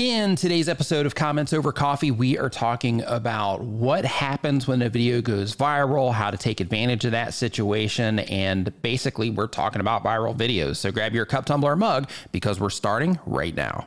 In today's episode of Comments Over Coffee, we are talking about what happens when a video goes viral, how to take advantage of that situation, and basically, we're talking about viral videos. So grab your cup, tumbler, mug because we're starting right now.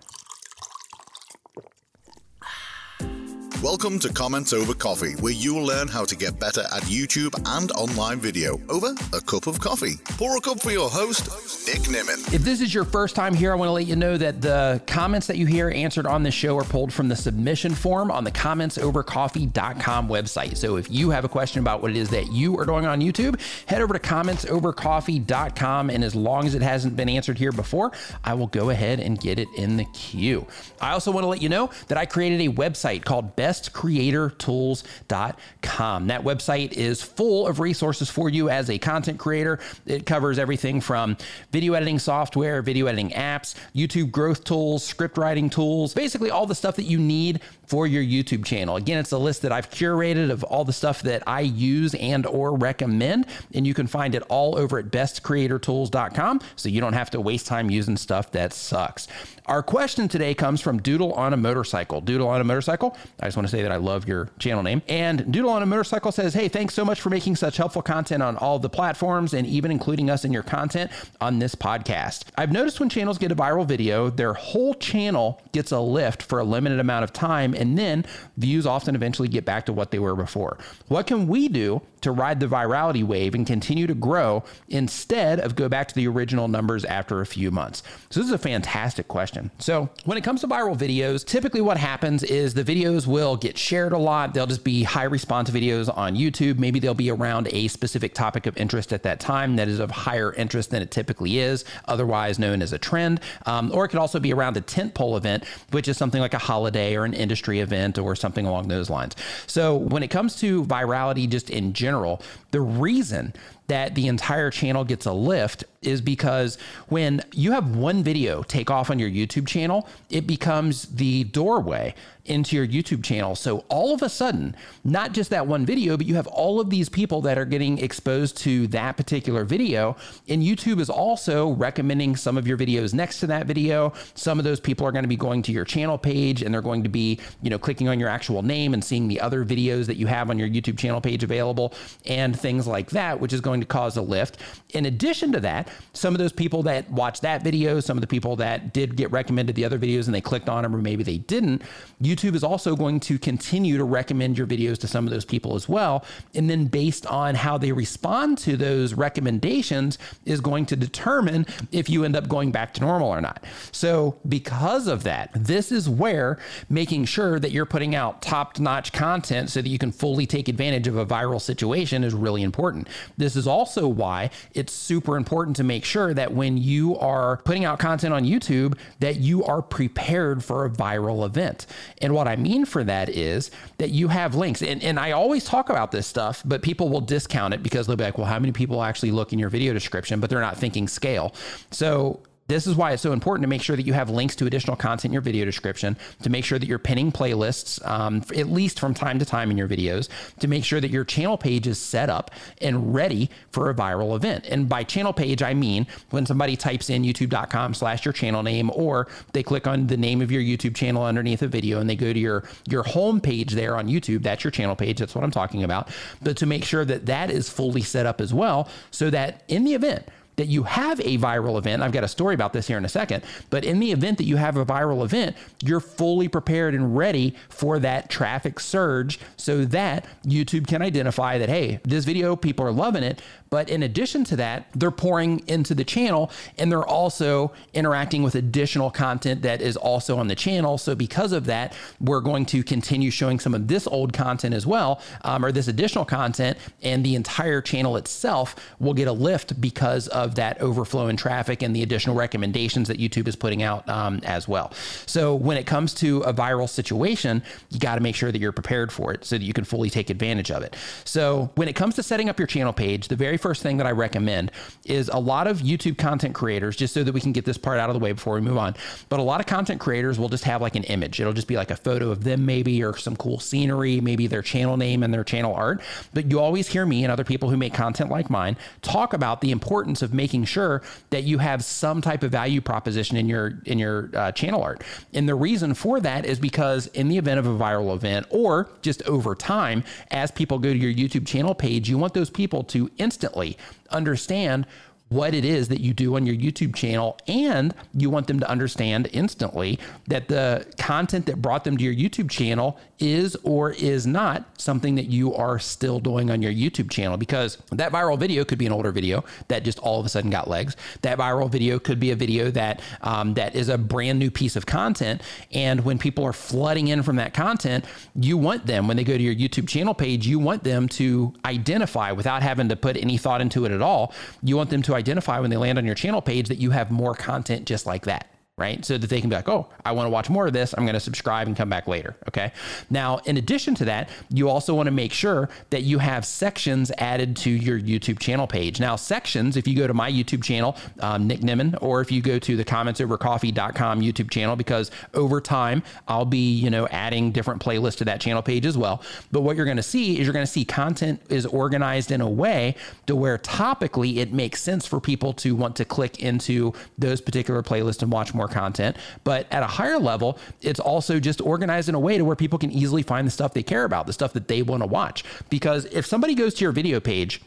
Welcome to Comments Over Coffee, where you'll learn how to get better at YouTube and online video over a cup of coffee. Pour a cup for your host, Nick Nimmin. If this is your first time here, I want to let you know that the comments that you hear answered on this show are pulled from the submission form on the commentsovercoffee.com website. So if you have a question about what it is that you are doing on YouTube, head over to commentsovercoffee.com. And as long as it hasn't been answered here before, I will go ahead and get it in the queue. I also want to let you know that I created a website called Best bestcreatortools.com. That website is full of resources for you as a content creator. It covers everything from video editing software, video editing apps, YouTube growth tools, script writing tools, basically all the stuff that you need for your YouTube channel. Again, it's a list that I've curated of all the stuff that I use and or recommend, and you can find it all over at bestcreatortools.com so you don't have to waste time using stuff that sucks. Our question today comes from Doodle on a Motorcycle. Doodle on a Motorcycle, I just want to say that I love your channel name. And Doodle on a Motorcycle says, Hey, thanks so much for making such helpful content on all the platforms and even including us in your content on this podcast. I've noticed when channels get a viral video, their whole channel gets a lift for a limited amount of time, and then views often eventually get back to what they were before. What can we do to ride the virality wave and continue to grow instead of go back to the original numbers after a few months? So, this is a fantastic question. So, when it comes to viral videos, typically what happens is the videos will get shared a lot. They'll just be high response videos on YouTube. Maybe they'll be around a specific topic of interest at that time that is of higher interest than it typically is, otherwise known as a trend. Um, or it could also be around a tentpole event, which is something like a holiday or an industry event or something along those lines. So, when it comes to virality, just in general, the reason that the entire channel gets a lift is because when you have one video take off on your YouTube channel, it becomes the doorway into your YouTube channel. So all of a sudden, not just that one video, but you have all of these people that are getting exposed to that particular video. And YouTube is also recommending some of your videos next to that video. Some of those people are going to be going to your channel page and they're going to be, you know, clicking on your actual name and seeing the other videos that you have on your YouTube channel page available and things like that, which is going to cause a lift. In addition to that, some of those people that watched that video, some of the people that did get recommended the other videos and they clicked on them or maybe they didn't, YouTube is also going to continue to recommend your videos to some of those people as well. And then based on how they respond to those recommendations is going to determine if you end up going back to normal or not. So because of that, this is where making sure that you're putting out top-notch content so that you can fully take advantage of a viral situation is really important. This is also why it's super important to make sure that when you are putting out content on YouTube that you are prepared for a viral event. And what I mean for that is that you have links. And, and I always talk about this stuff, but people will discount it because they'll be like, well, how many people actually look in your video description? But they're not thinking scale. So this is why it's so important to make sure that you have links to additional content in your video description, to make sure that you're pinning playlists, um, at least from time to time in your videos, to make sure that your channel page is set up and ready for a viral event. And by channel page, I mean when somebody types in youtube.com slash your channel name, or they click on the name of your YouTube channel underneath a video and they go to your, your home page there on YouTube, that's your channel page. That's what I'm talking about. But to make sure that that is fully set up as well, so that in the event that you have a viral event, I've got a story about this here in a second, but in the event that you have a viral event, you're fully prepared and ready for that traffic surge so that YouTube can identify that, hey, this video, people are loving it. But in addition to that, they're pouring into the channel and they're also interacting with additional content that is also on the channel. So, because of that, we're going to continue showing some of this old content as well, um, or this additional content, and the entire channel itself will get a lift because of that overflow in traffic and the additional recommendations that YouTube is putting out um, as well. So, when it comes to a viral situation, you got to make sure that you're prepared for it so that you can fully take advantage of it. So, when it comes to setting up your channel page, the very first thing that I recommend is a lot of YouTube content creators, just so that we can get this part out of the way before we move on. But a lot of content creators will just have like an image. It'll just be like a photo of them, maybe, or some cool scenery, maybe their channel name and their channel art. But you always hear me and other people who make content like mine talk about the importance of making sure that you have some type of value proposition in your in your uh, channel art. And the reason for that is because in the event of a viral event or just over time, as people go to your YouTube channel page, you want those people to instantly understand what it is that you do on your YouTube channel. And you want them to understand instantly that the content that brought them to your YouTube channel is or is not something that you are still doing on your YouTube channel because that viral video could be an older video that just all of a sudden got legs. That viral video could be a video that um, that is a brand new piece of content. And when people are flooding in from that content, you want them when they go to your YouTube channel page, you want them to identify without having to put any thought into it at all. You want them to identify when they land on your channel page that you have more content just like that right? So that they can be like, oh, I want to watch more of this. I'm going to subscribe and come back later. Okay. Now, in addition to that, you also want to make sure that you have sections added to your YouTube channel page. Now, sections, if you go to my YouTube channel, um, Nick Nimmin, or if you go to the commentsovercoffee.com YouTube channel, because over time I'll be, you know, adding different playlists to that channel page as well. But what you're going to see is you're going to see content is organized in a way to where topically it makes sense for people to want to click into those particular playlists and watch more more content. But at a higher level, it's also just organized in a way to where people can easily find the stuff they care about, the stuff that they want to watch. Because if somebody goes to your video page,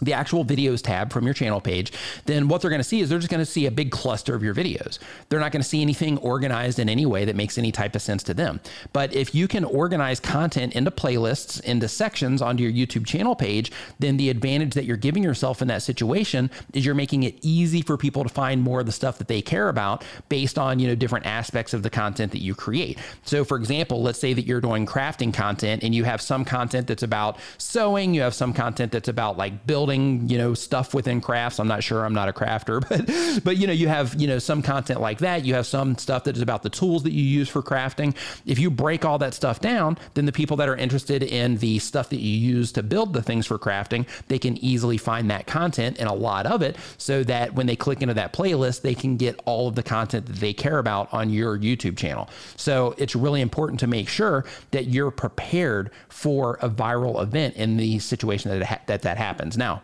the actual videos tab from your channel page, then what they're going to see is they're just going to see a big cluster of your videos. They're not going to see anything organized in any way that makes any type of sense to them. But if you can organize content into playlists, into sections onto your YouTube channel page, then the advantage that you're giving yourself in that situation is you're making it easy for people to find more of the stuff that they care about based on, you know, different aspects of the content that you create. So for example, let's say that you're doing crafting content and you have some content that's about sewing, you have some content that's about like building building, you know, stuff within crafts. I'm not sure. I'm not a crafter, but but you know, you have you know some content like that. You have some stuff that is about the tools that you use for crafting. If you break all that stuff down, then the people that are interested in the stuff that you use to build the things for crafting, they can easily find that content and a lot of it, so that when they click into that playlist, they can get all of the content that they care about on your YouTube channel. So it's really important to make sure that you're prepared for a viral event in the situation that ha- that, that happens. Now,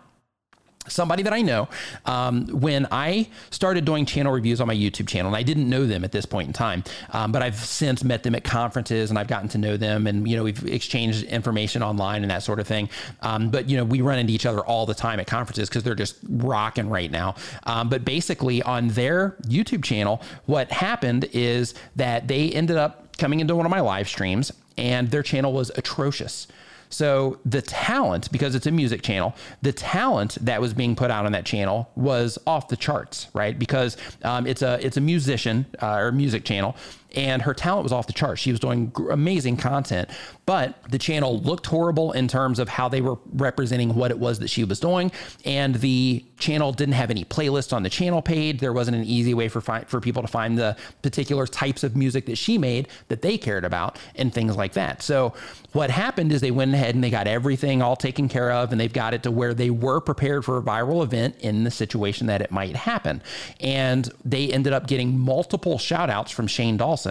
somebody that I know um, when I started doing channel reviews on my YouTube channel, and I didn't know them at this point in time, um, but I've since met them at conferences and I've gotten to know them, and you know we've exchanged information online and that sort of thing. Um, but you know we run into each other all the time at conferences because they're just rocking right now. Um, but basically on their YouTube channel, what happened is that they ended up coming into one of my live streams, and their channel was atrocious. So the talent, because it's a music channel, the talent that was being put out on that channel was off the charts, right? Because um, it's a it's a musician uh, or music channel, and her talent was off the charts. She was doing amazing content, but the channel looked horrible in terms of how they were representing what it was that she was doing, and the channel didn't have any playlists on the channel page. There wasn't an easy way for fi- for people to find the particular types of music that she made that they cared about and things like that. So what happened is they went ahead and they got everything all taken care of, and they've got it to where they were prepared for a viral event in the situation that it might happen, and they ended up getting multiple shout outs from Shane Dawson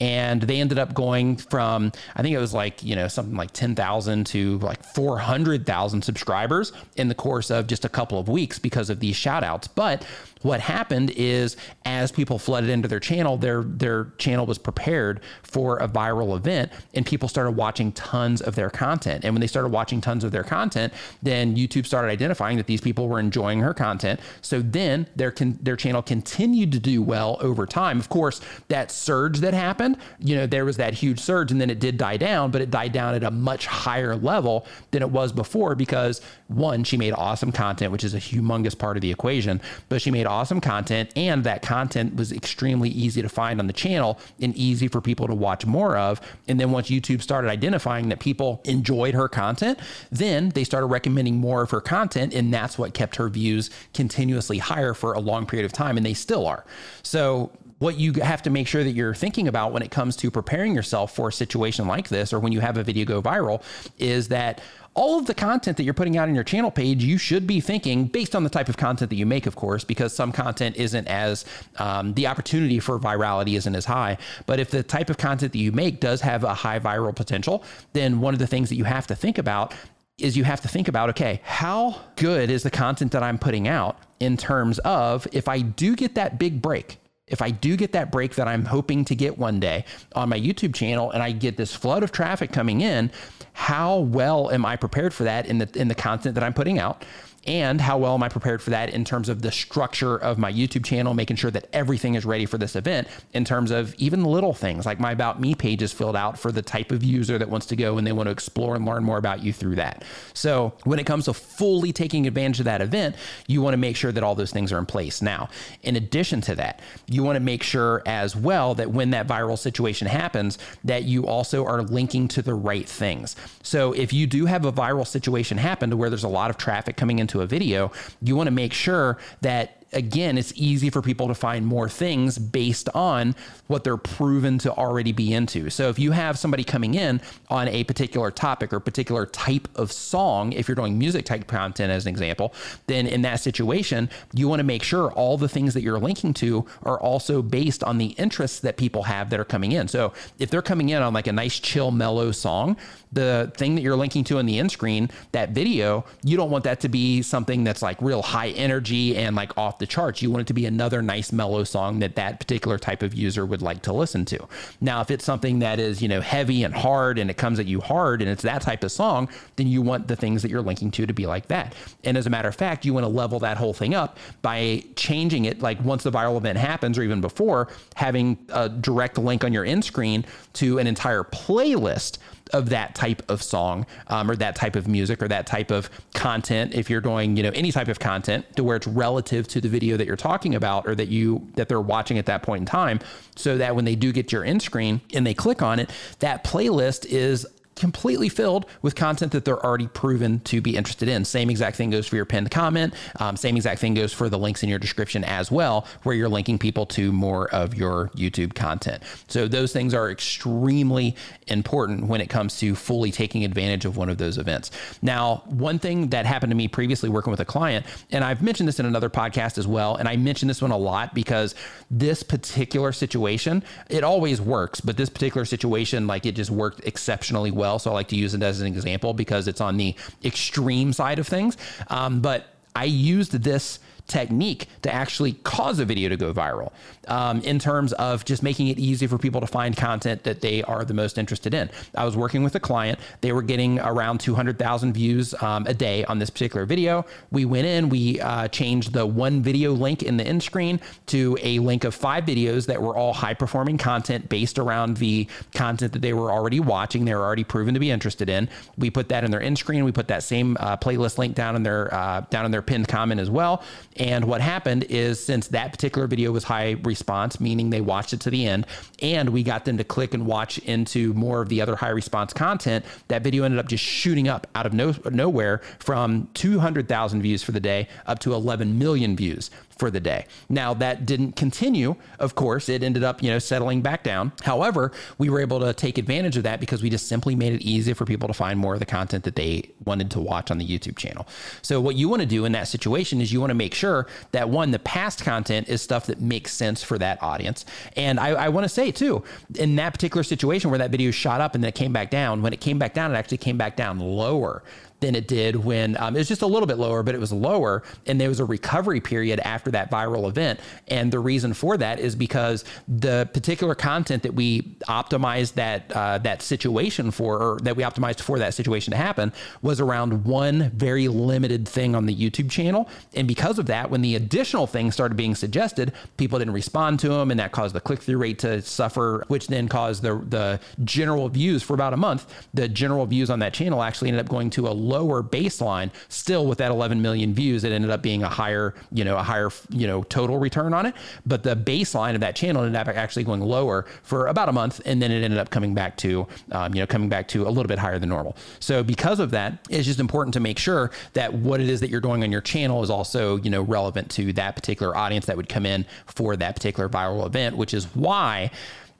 and they ended up going from, I think it was like, you know, something like 10,000 to like 400,000 subscribers in the course of just a couple of weeks because of these shout outs. But what happened is as people flooded into their channel, their their channel was prepared for a viral event and people started watching tons of their content. And when they started watching tons of their content, then YouTube started identifying that these people were enjoying her content. So then their their channel continued to do well over time. Of course, that surge that happened, you know, there was that huge surge and then it did die down, but it died down at a much higher level than it was before because one, she made awesome content, which is a humongous part of the equation, but she made awesome content, and that content was extremely easy to find on the channel and easy for people to watch more of. And then once YouTube started identifying that people enjoyed her content, then they started recommending more of her content, and that's what kept her views continuously higher for a long period of time, and they still are. So what you have to make sure that you're thinking about when it comes to preparing yourself for a situation like this or when you have a video go viral is that all of the content that you're putting out on your channel page, you should be thinking based on the type of content that you make, of course, because some content isn't as um, the opportunity for virality isn't as high. But if the type of content that you make does have a high viral potential, then one of the things that you have to think about is you have to think about okay, how good is the content that I'm putting out? in terms of if I do get that big break, if I do get that break that I'm hoping to get one day on my YouTube channel and I get this flood of traffic coming in, how well am I prepared for that in the in the content that I'm putting out? And how well am I prepared for that in terms of the structure of my YouTube channel, making sure that everything is ready for this event in terms of even little things like my About Me page is filled out for the type of user that wants to go and they want to explore and learn more about you through that. So when it comes to fully taking advantage of that event, you want to make sure that all those things are in place. Now, in addition to that, you want to make sure as well that when that viral situation happens, that you also are linking to the right things. So if you do have a viral situation happen to where there's a lot of traffic coming into into a video, you want to make sure that again, it's easy for people to find more things based on what they're proven to already be into. So if you have somebody coming in on a particular topic or particular type of song, if you're doing music type content as an example, then in that situation, you want to make sure all the things that you're linking to are also based on the interests that people have that are coming in. So if they're coming in on like a nice chill mellow song, the thing that you're linking to on the end screen, that video, you don't want that to be something that's like real high energy and like off the charts. You want it to be another nice mellow song that that particular type of user would like to listen to. Now, if it's something that is, you know, heavy and hard and it comes at you hard and it's that type of song, then you want the things that you're linking to to be like that. And as a matter of fact, you want to level that whole thing up by changing it like once the viral event happens or even before, having a direct link on your end screen to an entire playlist of that type of song um, or that type of music or that type of content if you're doing you know any type of content to where it's relative to the video that you're talking about or that you that they're watching at that point in time so that when they do get your end screen and they click on it that playlist is completely filled with content that they're already proven to be interested in. Same exact thing goes for your pinned comment. Um, same exact thing goes for the links in your description as well, where you're linking people to more of your YouTube content. So those things are extremely important when it comes to fully taking advantage of one of those events. Now, one thing that happened to me previously working with a client, and I've mentioned this in another podcast as well, and I mention this one a lot because this particular situation, it always works, but this particular situation, like it just worked exceptionally well well. So I like to use it as an example because it's on the extreme side of things. Um, but I used this technique to actually cause a video to go viral um, in terms of just making it easy for people to find content that they are the most interested in. I was working with a client. They were getting around 200,000 views um, a day on this particular video. We went in, we uh, changed the one video link in the end screen to a link of five videos that were all high performing content based around the content that they were already watching. They were already proven to be interested in. We put that in their end screen. We put that same uh, playlist link down in their uh, down in their pinned comment as well. And what happened is since that particular video was high response, meaning they watched it to the end, and we got them to click and watch into more of the other high response content, that video ended up just shooting up out of no, nowhere from 200,000 views for the day up to 11 million views for the day. Now that didn't continue, of course, it ended up, you know, settling back down. However, we were able to take advantage of that because we just simply made it easier for people to find more of the content that they wanted to watch on the YouTube channel. So what you want to do in that situation is you want to make sure that one, the past content is stuff that makes sense for that audience. And I, I want to say too, in that particular situation where that video shot up and then it came back down, when it came back down, it actually came back down lower than it did when um, it was just a little bit lower, but it was lower. And there was a recovery period after that viral event. And the reason for that is because the particular content that we optimized that uh, that situation for, or that we optimized for that situation to happen, was around one very limited thing on the YouTube channel. And because of that, when the additional things started being suggested, people didn't respond to them, and that caused the click through rate to suffer, which then caused the the general views for about a month. The general views on that channel actually ended up going to a lower baseline, still with that 11 million views, it ended up being a higher, you know, a higher, you know, total return on it. But the baseline of that channel ended up actually going lower for about a month, and then it ended up coming back to, um, you know, coming back to a little bit higher than normal. So because of that, it's just important to make sure that what it is that you're doing on your channel is also, you know, relevant to that particular audience that would come in for that particular viral event, which is why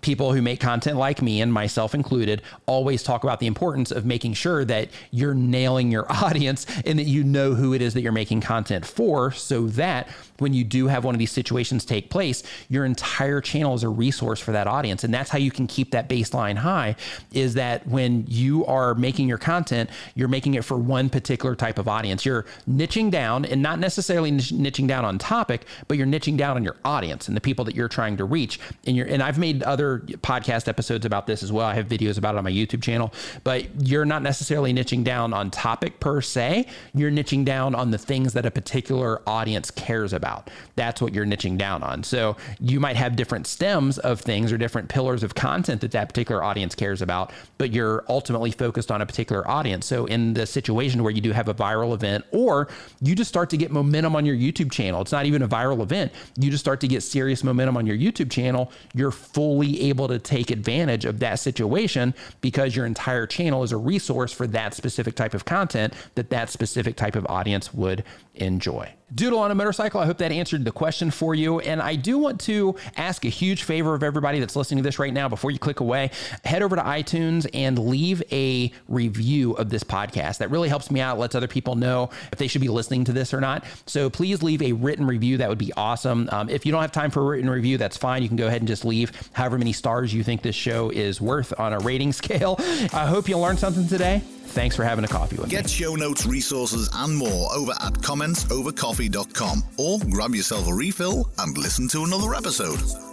people who make content like me and myself included always talk about the importance of making sure that you're nailing your audience and that you know who it is that you're making content for so that when you do have one of these situations take place, your entire channel is a resource for that audience. And that's how you can keep that baseline high is that when you are making your content, you're making it for one particular type of audience. You're niching down and not necessarily niching down on topic, but you're niching down on your audience and the people that you're trying to reach. And you're, and I've made other podcast episodes about this as well. I have videos about it on my YouTube channel, but you're not necessarily niching down on topic per se. You're niching down on the things that a particular audience cares about. That's what you're niching down on. So you might have different stems of things or different pillars of content that that particular audience cares about, but you're ultimately focused on a particular audience. So in the situation where you do have a viral event or you just start to get momentum on your YouTube channel, it's not even a viral event. You just start to get serious momentum on your YouTube channel. You're fully able to take advantage of that situation because your entire channel is a resource for that specific type of content that that specific type of audience would enjoy. Doodle on a motorcycle. I hope that answered the question for you. And I do want to ask a huge favor of everybody that's listening to this right now before you click away. Head over to iTunes and leave a review of this podcast. That really helps me out, lets other people know if they should be listening to this or not. So please leave a written review. That would be awesome. Um, if you don't have time for a written review, that's fine. You can go ahead and just leave however many stars you think this show is worth on a rating scale. I hope you learned something today. Thanks for having a coffee with Get me. Get show notes, resources, and more over at commentsovercoffee.com or grab yourself a refill and listen to another episode.